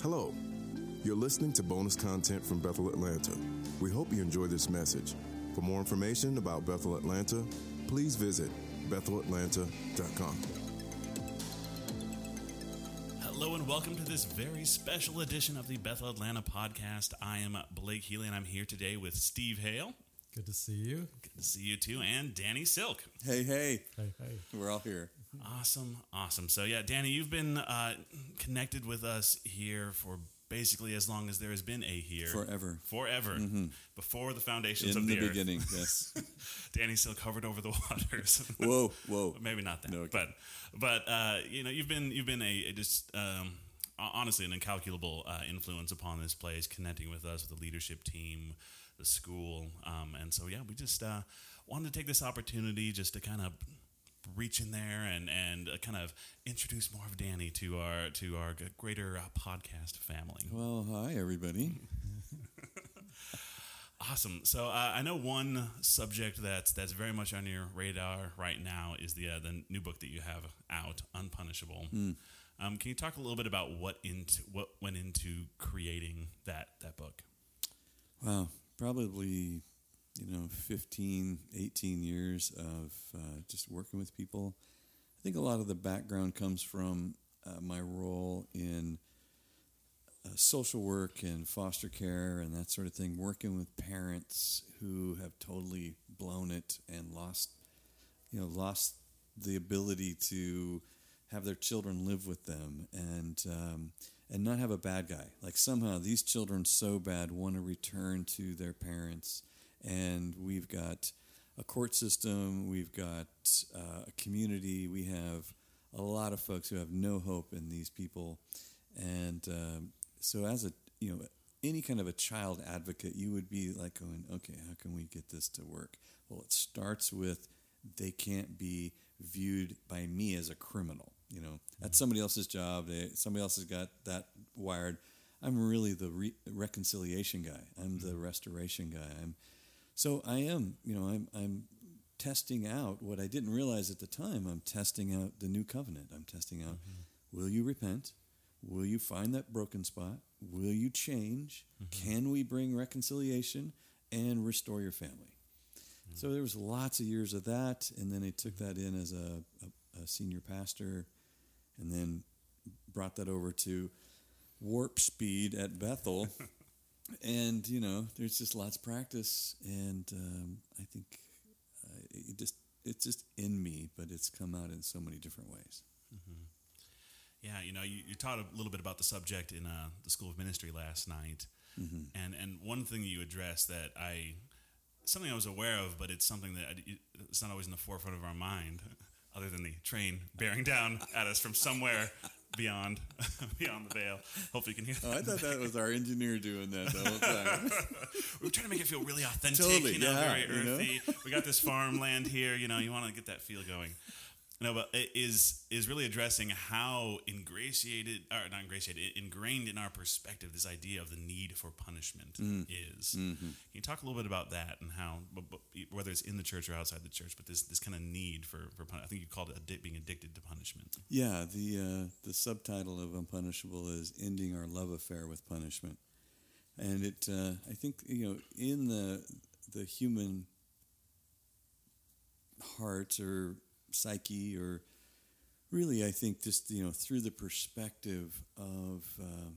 Hello. You're listening to bonus content from Bethel Atlanta. We hope you enjoy this message. For more information about Bethel Atlanta, please visit BethelAtlanta.com. Hello and welcome to this very special edition of the Bethel Atlanta podcast. I am Blake Healy and I'm here today with Steve Hale. Good to see you. Good to see you too, and Danny Silk. Hey, hey. Hey, hey. We're all here. Awesome, awesome. So yeah, Danny, you've been uh, connected with us here for basically as long as there has been a here. Forever. Forever. Before the foundations In of the, the, earth. beginning, yes. Danny still covered over the waters. whoa, whoa. Maybe not that, No, okay. but but uh, you know you've been you've been a, a just um, honestly an incalculable uh, influence upon this place, connecting with us, with the leadership team, the school, um, and so yeah, we just uh, wanted to take this opportunity just to kind of reach in there and and uh, kind of introduce more of Danny to our to our greater uh, podcast family. Well, hi, everybody. Awesome. So uh, I know one subject that's that's very much on your radar right now is the uh, the new book that you have out, Unpunishable. Um, can you talk a little bit about what into what went into creating that that book? Wow, probably, you know, 15, 18 years of uh, just working with people. I think a lot of the background comes from uh, my role in uh, social work and foster care and that sort of thing, working with parents who have totally blown it and lost, you know, lost the ability to have their children live with them and um, and not have a bad guy. Like somehow these children so bad want to return to their parents, and we've got a court system, we've got uh, a community, we have a lot of folks who have no hope in these people, and um, so as a you know any kind of a child advocate, you would be like going, okay, how can we get this to work? Well, it starts with they can't be viewed by me as a criminal. You know, that's somebody else's job. They, somebody else has got that wired. I'm really the re- reconciliation guy. I'm the restoration guy. I'm so I am. You know, I'm I'm testing out what I didn't realize at the time. I'm testing out the new covenant. I'm testing out. Mm-hmm. Will you repent? Will you find that broken spot? Will you change? Mm-hmm. Can we bring reconciliation and restore your family? So mm. there was lots of years of that, and then I took mm-hmm. that in as a, a, a senior pastor, and then brought that over to warp speed at Bethel. and you know, there's just lots of practice, and um, I think uh, it just it's just in me, but it's come out in so many different ways. Yeah, you know, you, you taught a little bit about the subject in uh, the School of Ministry last night, and and one thing you addressed that I something I was aware of, but it's something that I, it's not always in the forefront of our mind, other than the train bearing down at us from somewhere beyond beyond the veil. Hopefully, you can hear. Oh, I thought that was our engineer doing that the whole time. We're trying to make it feel really authentic, Totally, you know, yeah, very you know? earthy. We got this farmland here, you know. You want to get that feel going. No, but it is is really addressing how ingratiated, or not ingratiated, ingrained in our perspective, this idea of the need for punishment Mm. is. Mm-hmm. Can you talk a little bit about that and how, whether it's in the church or outside the church, but this this kind of need for for I think you called it being addicted to punishment. Yeah, the uh, the subtitle of Unpunishable is ending our love affair with punishment, and it uh, I think you know in the the human heart or psyche or really I think just you know through the perspective of uh,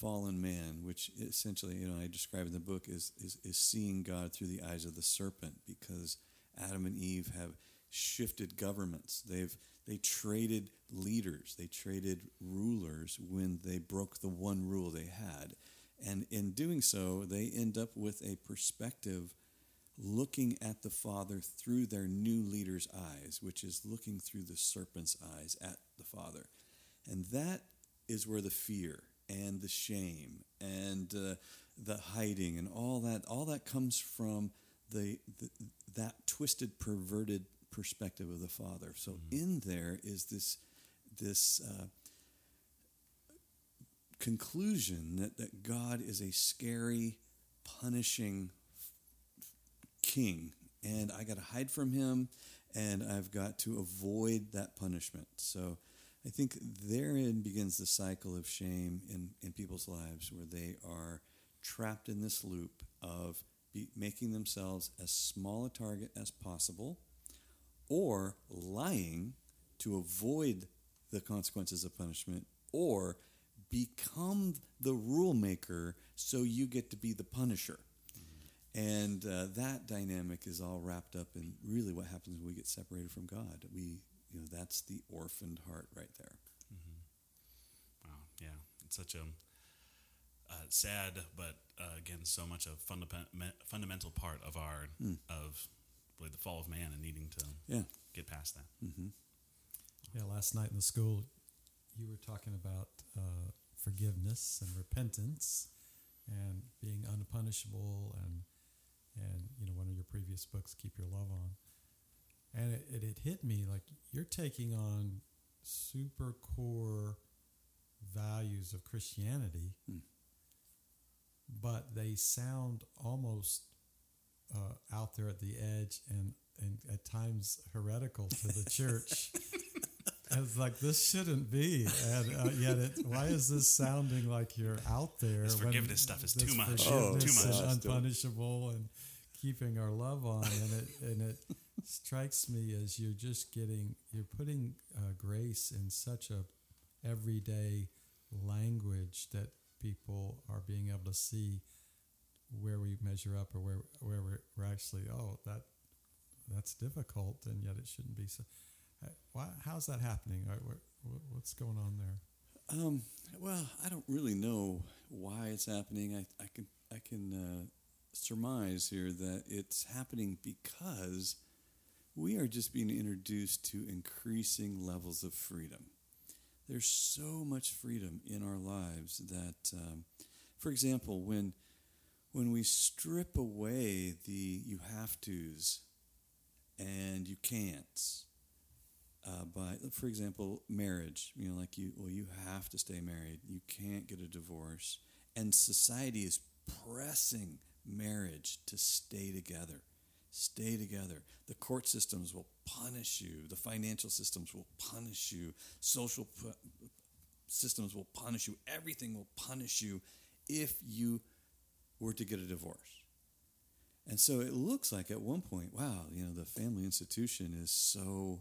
fallen man, which essentially you know I describe in the book is, is is seeing God through the eyes of the serpent because Adam and Eve have shifted governments. They've they traded leaders, they traded rulers when they broke the one rule they had. And in doing so, they end up with a perspective looking at the Father through their new leader's eyes, which is looking through the serpent's eyes at the Father. And that is where the fear and the shame and uh, the hiding and all that all that comes from the, the that twisted perverted perspective of the father so in there is this this uh, conclusion that, that god is a scary punishing king and i got to hide from him and i've got to avoid that punishment so I think therein begins the cycle of shame in, in people's lives where they are trapped in this loop of be, making themselves as small a target as possible or lying to avoid the consequences of punishment or become the rule maker so you get to be the punisher. And uh, that dynamic is all wrapped up in really what happens when we get separated from God. We, you know, that's the orphaned heart right there. Wow, yeah, it's such a uh, sad, but uh, again, so much a fundament, fundamental part of our of really the fall of man and needing to Yeah. get past that. Yeah, last night in the school, you were talking about uh, forgiveness and repentance, and being unpunishable, and and you know one of your previous books, Keep Your Love On, and it, it, it hit me like you're taking on super core values of Christianity, but they sound almost uh, out there at the edge and and at times heretical to the church. And it's like this shouldn't be, and uh, yet it. Why is this sounding like you're out there? This when forgiveness stuff is too much. Oh, too much. and unpunishable, and keeping our love on, and it and it strikes me as you're just getting you're putting uh, grace in such a everyday language that people are being able to see where we measure up or where where we're, we're actually oh that that's difficult and yet it shouldn't be so why, how's that happening what, what- what's going on there Um, well, I don't really know why it's happening. I, I can I can uh, surmise here that it's happening because we are just being introduced to increasing levels of freedom. There's so much freedom in our lives that, um, for example, when when we strip away the you have tos and you can'ts, uh, by, for example, marriage. You know, like you, well, you have to stay married. You can't get a divorce, and society is pressing marriage to stay together. Stay together. The court systems will punish you. The financial systems will punish you. Social systems will punish you. Everything will punish you if you were to get a divorce. And so it looks like at one point, wow, you know, the family institution is so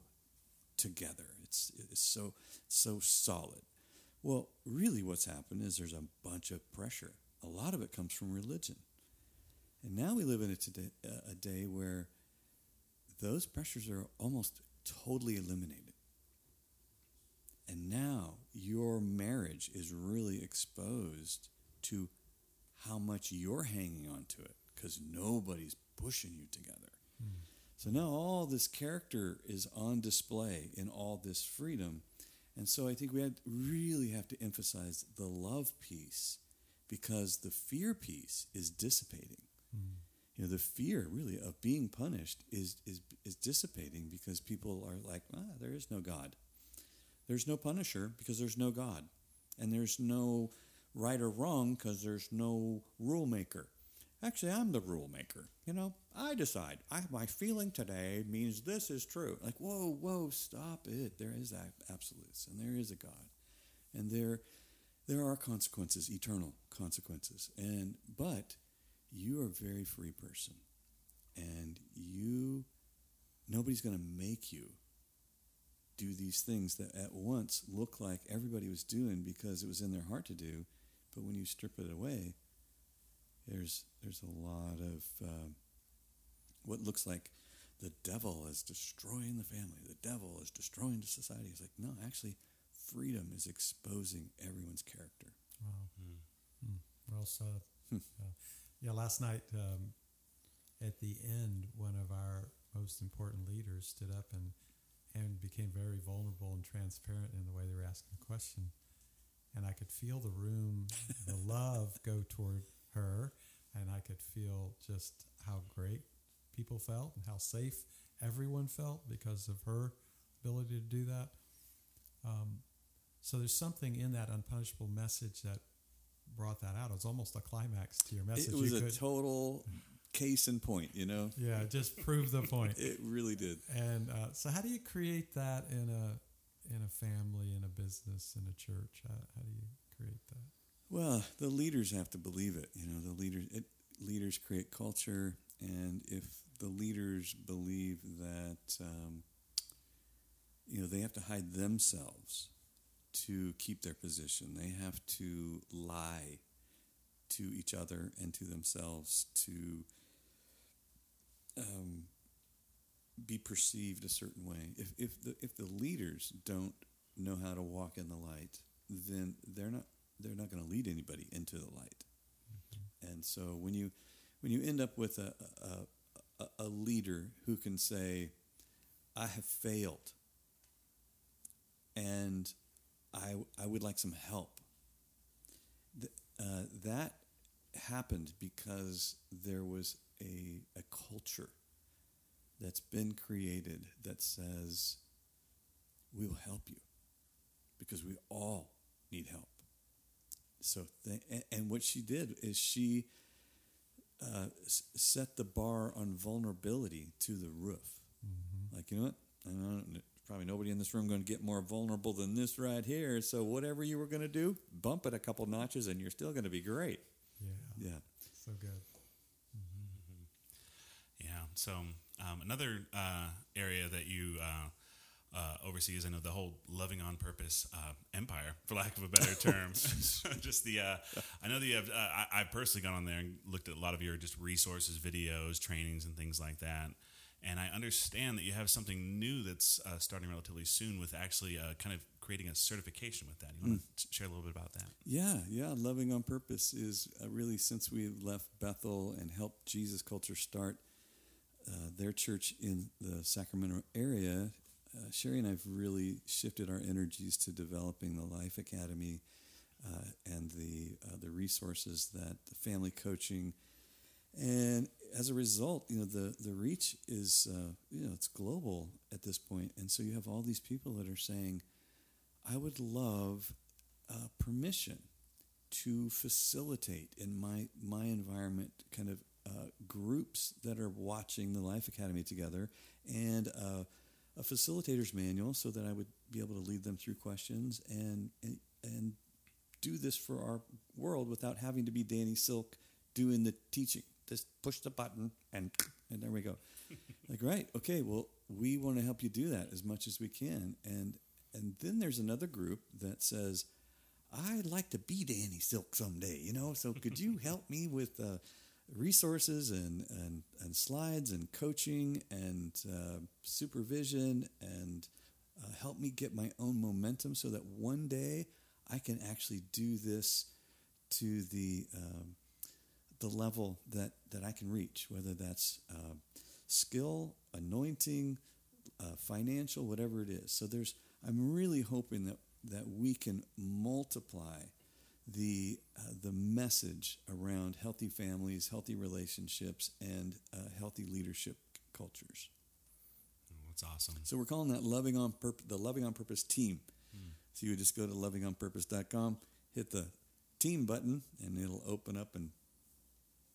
together. It's it's so so solid. Well, really, what's happened is there's a bunch of pressure. A lot of it comes from religion, and now we live in a today a day where those pressures are almost totally eliminated. And now your marriage is really exposed to how much you're hanging on to it because nobody's pushing you together. Hmm. So now all this character is on display in all this freedom. And so I think we had, really have to emphasize the love piece because the fear piece is dissipating. You know, the fear really of being punished is, is, is dissipating because people are like, ah, there is no God. There's no punisher because there's no God. And there's no right or wrong because there's no rule maker. Actually, I'm the rule maker. You know, I decide. I, my feeling today means this is true. Like, whoa, whoa, stop it. There is absolutes, and there is a God, and there, there are consequences, eternal consequences. And but you are a very free person, and you, nobody's going to make you do these things that at once look like everybody was doing because it was in their heart to do, but when you strip it away, there's there's a lot of um, what looks like the devil is destroying the family. The devil is destroying the society. It's like no, actually, freedom is exposing everyone's character. wow Hmm. well said yeah. yeah last night um, at the end one of our most important leaders stood up and and became very vulnerable and transparent in the way they were asking the question and I could feel the room, the love go toward her, and I could feel just how great people felt and how safe everyone felt because of her ability to do that. Um, so there's something in that unpunishable message that brought that out. It was almost a climax to your message. It was You a total case in point. You know, yeah, just prove the point. it really did. And uh, so, how do you create that in a in a family, in a business, in a church? How, how do you create that? Well, the leaders have to believe it. You know, the leaders it, leaders create culture, and if the leaders believe that um, you know they have to hide themselves to keep their position, they have to lie to each other and to themselves to um, be perceived a certain way. If if the if the leaders don't know how to walk in the light, then they're not they're not going to lead anybody into the light. Mm-hmm. And so when you when you end up with a, a, a, leader who can say, "I have failed, and I I would like some help," uh, that happened because there was a a culture that's been created that says, "We'll help you," because we all need help so th- and what she did is she uh, set the bar on vulnerability to the roof. Mm-hmm. Like you know what? I know probably nobody in this room going to get more vulnerable than this right here. So whatever you were going to do, bump it a couple notches, and you're still going to be great. Yeah. Yeah. So good. Mm-hmm. Yeah. So um, another uh, area that you uh, uh, overseas. I know the whole loving on purpose uh, empire, for lack of a better term. just the, uh, I know that you have. Uh, I, I personally got on there and looked at a lot of your just resources, videos, trainings, and things like that. And I understand that you have something new that's uh, starting relatively soon with actually uh, kind of creating a certification with that. You want to mm. share a little bit about that? Yeah, yeah. Loving on purpose is really since we left Bethel and helped Jesus Culture start their church in the Sacramento area uh, Sheri and I have really shifted our energies to developing the Life Academy uh, and the uh, the resources that the family coaching, and as a result, you know the the reach is uh, you know it's global at this point, and so you have all these people that are saying, "I would love uh, permission to facilitate in my my environment kind of uh, groups that are watching the Life Academy together and." A facilitator's manual so that I would be able to lead them through questions and, and, and do this for our world without having to be Danny Silk doing the teaching. Just push the button and and there we go. like right, okay, well we want to help you do that as much as we can. And and then there's another group that says, I'd like to be Danny Silk someday, you know. So could you help me with uh, resources and, and, and slides and coaching and uh, supervision and uh, help me get my own momentum so that one day I can actually do this to the um, the level that, that I can reach, whether that's uh, skill, anointing, uh, financial, whatever it is. So there's I'm really hoping that that we can multiply the uh, the message around healthy families, healthy relationships, and uh, healthy leadership cultures. That's awesome. So we're calling that loving on purpose, the loving on purpose team. Hmm. So you would just go to lovingonpurpose.com, hit the team button, and it'll open up and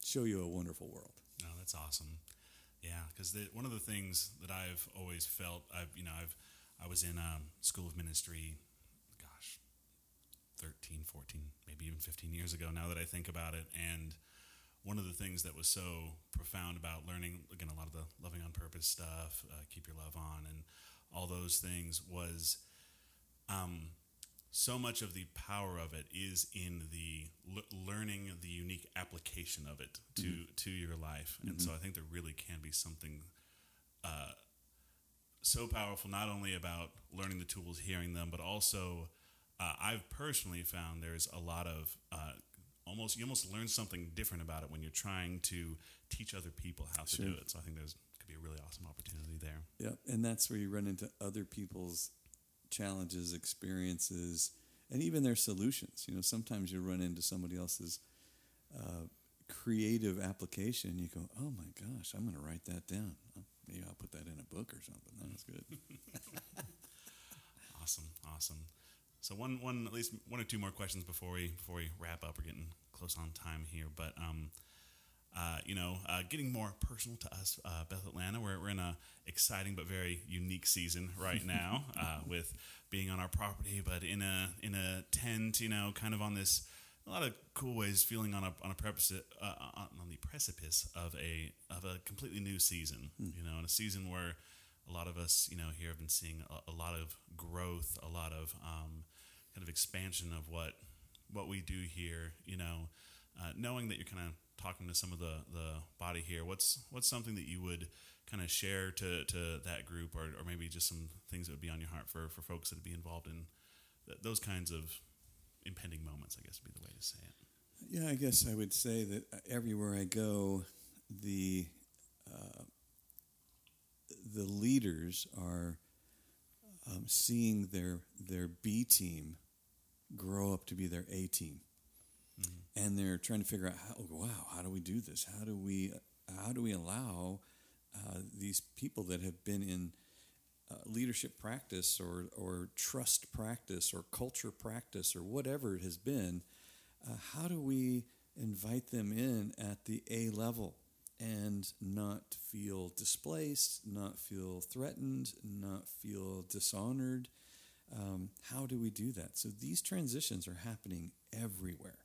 show you a wonderful world. Oh, that's awesome. Yeah, because one of the things that I've always felt, I've you know, I've I was in um, school of ministry even 15 years ago now that I think about it. And one of the things that was so profound about learning, again, a lot of the loving on purpose stuff, uh, keep your love on, and all those things was um, so much of the power of it is in the learning the unique application of it to, mm-hmm. to your life. And mm-hmm. so I think there really can be something. Uh, so powerful, not only about learning the tools, hearing them, but also uh, I've personally found there's a lot of uh, almost you almost learn something different about it when you're trying to teach other people how to do it. So I think there's could be a really awesome opportunity there. Yeah, and that's where you run into other people's challenges, experiences, and even their solutions. You know, sometimes you run into somebody else's uh, creative application. You go, "Oh my gosh, I'm going to write that down. Maybe I'll put that in a book or something." That was good. awesome, awesome. So one, one, at least one or two more questions before we before we wrap up. We're getting close on time here, but um, uh, you know, uh, getting more personal to us, uh, Beth Atlanta. We're, we're in a exciting but very unique season right now uh, with being on our property, but in a in a tent, you know, kind of on this a lot of cool ways, feeling on a on a precipice, uh, on the precipice of a of a completely new season. Hmm. You know, in a season where a lot of us, you know, here have been seeing a, a lot of growth, a lot of um, kind of expansion of what what we do here. You know, uh, knowing that you're kind of talking to some of the the body here, what's what's something that you would kind of share to to that group, or or maybe just some things that would be on your heart for for folks that would be involved in th- those kinds of impending moments. I guess would be the way to say it. Yeah, I guess I would say that everywhere I go, the uh, the leaders are um, seeing their their B team grow up to be their A team, and they're trying to figure out how. Wow, how do we do this? How do we how do we allow uh, these people that have been in uh, leadership practice or or trust practice or culture practice or whatever it has been? uh, how do we invite them in at the A level and not feel displaced, not feel threatened, not feel dishonored? Um, how do we do that? So these transitions are happening everywhere.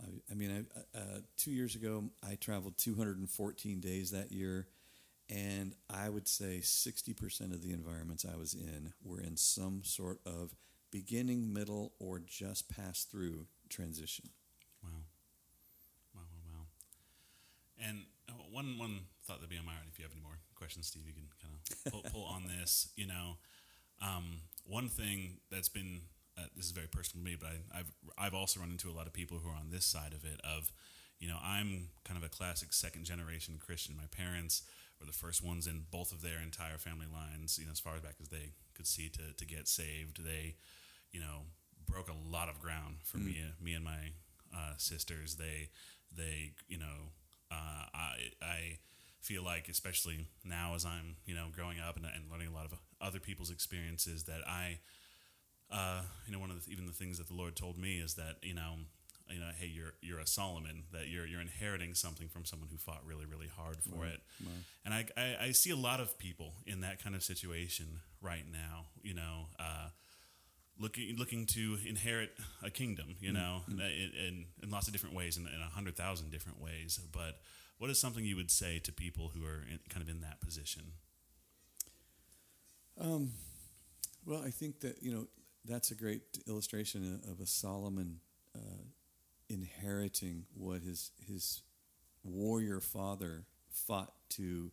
Uh, I mean, I, uh, two years ago, I traveled 214 days that year, and I would say 60% of the environments I was in were in some sort of beginning, middle, or just pass through transition. Wow. Wow, wow, wow. And uh, one one thought that'd be on my heart. If you have any more questions, Steve, you can kind of pull, pull on this. You know, um, one thing that's been uh, this is very personal to me, but I, I've I've also run into a lot of people who are on this side of it. Of you know, I'm kind of a classic second generation Christian. My parents were the first ones in both of their entire family lines. You know, as far back as they could see to to get saved. They, you know, broke a lot of ground for me me and my uh, sisters. They they you know uh, I I feel like especially now as I'm you know growing up and, and learning a lot of other people's experiences that I uh, you know one of the, even the things that the Lord told me is that you know you know hey you're you're a Solomon that you're you're inheriting something from someone who fought really really hard for it. and I, I I see a lot of people in that kind of situation right now you know uh, looking looking to inherit a kingdom, you know, in, in, in lots of different ways, in, in a hundred thousand different ways. But what is something you would say to people who are in, kind of in that position? Um, well, I think that you know that's a great illustration of a Solomon uh, inheriting what his his warrior father fought to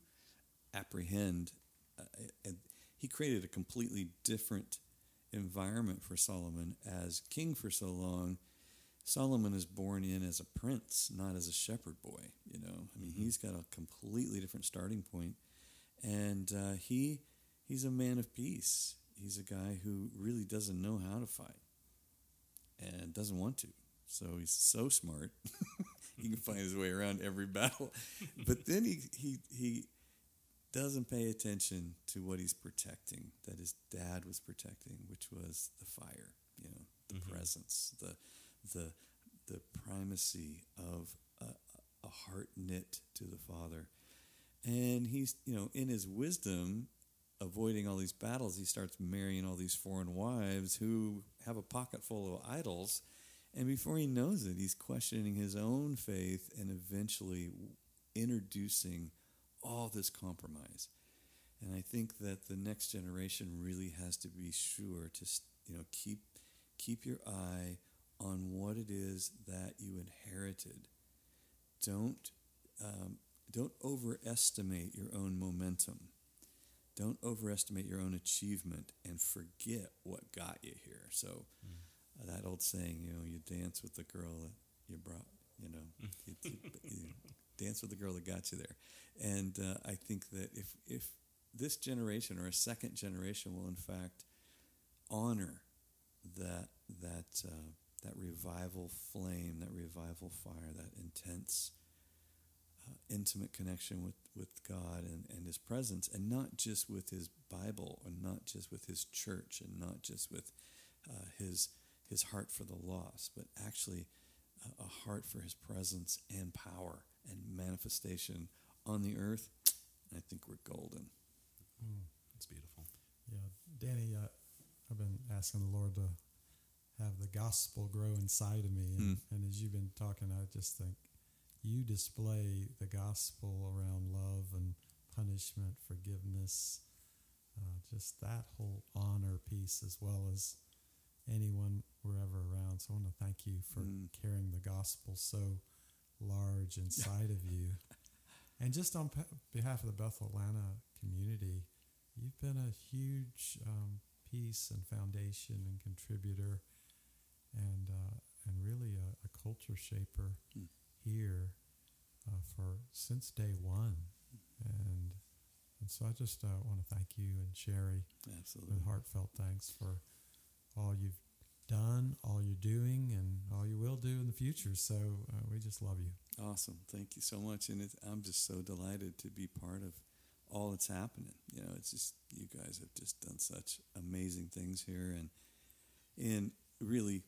apprehend. Uh, and he created a completely different environment for Solomon as king for so long. Solomon is born in as a prince, not as a shepherd boy. You know, I mean, he's got a completely different starting point, and uh, he he's a man of peace. He's a guy who really doesn't know how to fight and doesn't want to. So he's so smart. he can find his way around every battle. But then he he he doesn't pay attention to what he's protecting that his dad was protecting, which was the fire, you know, the mm-hmm. presence, the the the primacy of a, a heart knit to the father. And he's, you know, in his wisdom, avoiding all these battles, he starts marrying all these foreign wives who have a pocket full of idols. And before he knows it, he's questioning his own faith and eventually introducing all this compromise. And I think that the next generation really has to be sure to you know keep keep your eye on what it is that you inherited. Don't um, don't overestimate your own momentum. Don't overestimate your own achievement and forget what got you here. So uh, that old saying, you know, you dance with the girl that you brought, you know, you, you, you dance with the girl that got you there. And uh, I think that if if this generation or a second generation will in fact honor that that uh, that revival flame, that revival fire, that intense, uh, intimate connection with, with God and, and His presence, and not just with His Bible, and not just with His church, and not just with uh, His His heart for the lost, but actually a heart for His presence and power and manifestation on the earth, I think we're golden. Mm. It's beautiful. Yeah, Danny, uh, I've been asking the Lord to have the gospel grow inside of me, and, Mm. and as you've been talking, I just think you display the gospel around love and punishment, forgiveness, uh, just that whole honor piece, as well as anyone we're ever around. So I want to thank you for Mm. carrying the gospel so large inside of you. And just on behalf of the Bethel Atlanta community, you've been a huge um, piece and foundation and contributor, and uh, and really a, a culture shaper Mm. here uh, for since day one. And and so I just uh, want to thank you and Sheri Absolutely. with heartfelt thanks for all you've done, all you're doing, and all you will do in the future. So uh, we just love you. Awesome. Thank you so much. And I'm just so delighted to be part of all that's happening. You know, it's just, you guys have just done such amazing things here and, and really,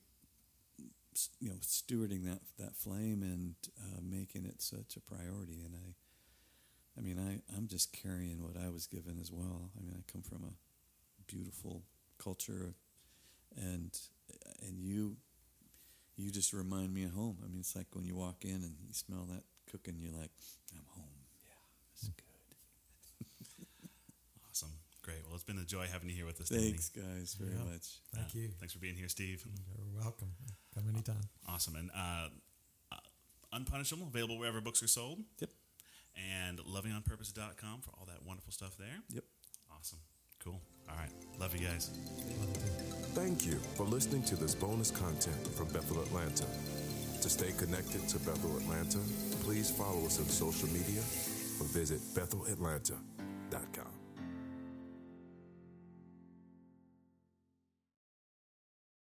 you know, stewarding that, that flame and uh, making it such a priority. And I, I mean, I, I'm just carrying what I was given as well. I mean, I come from a beautiful culture and, and you you just remind me of home. I mean, it's like when you walk in and you smell that cooking, you're like, I'm home. Yeah, it's good. Awesome. Great. Well, it's been a joy having you here with us. Danny. Thanks, guys, very Yeah. much. Thank Uh, you. Thanks for being here, Steve. You're welcome. Come anytime. Awesome. And uh, uh, Unpunishable, available wherever books are sold. Yep. And lovingonpurpose.com for all that wonderful stuff there. Yep. Awesome. Cool. All right. Love you guys. Love you too. Thank you for listening to this bonus content from Bethel Atlanta. To stay connected to Bethel Atlanta, please follow us on social media or visit bethelatlanta.com.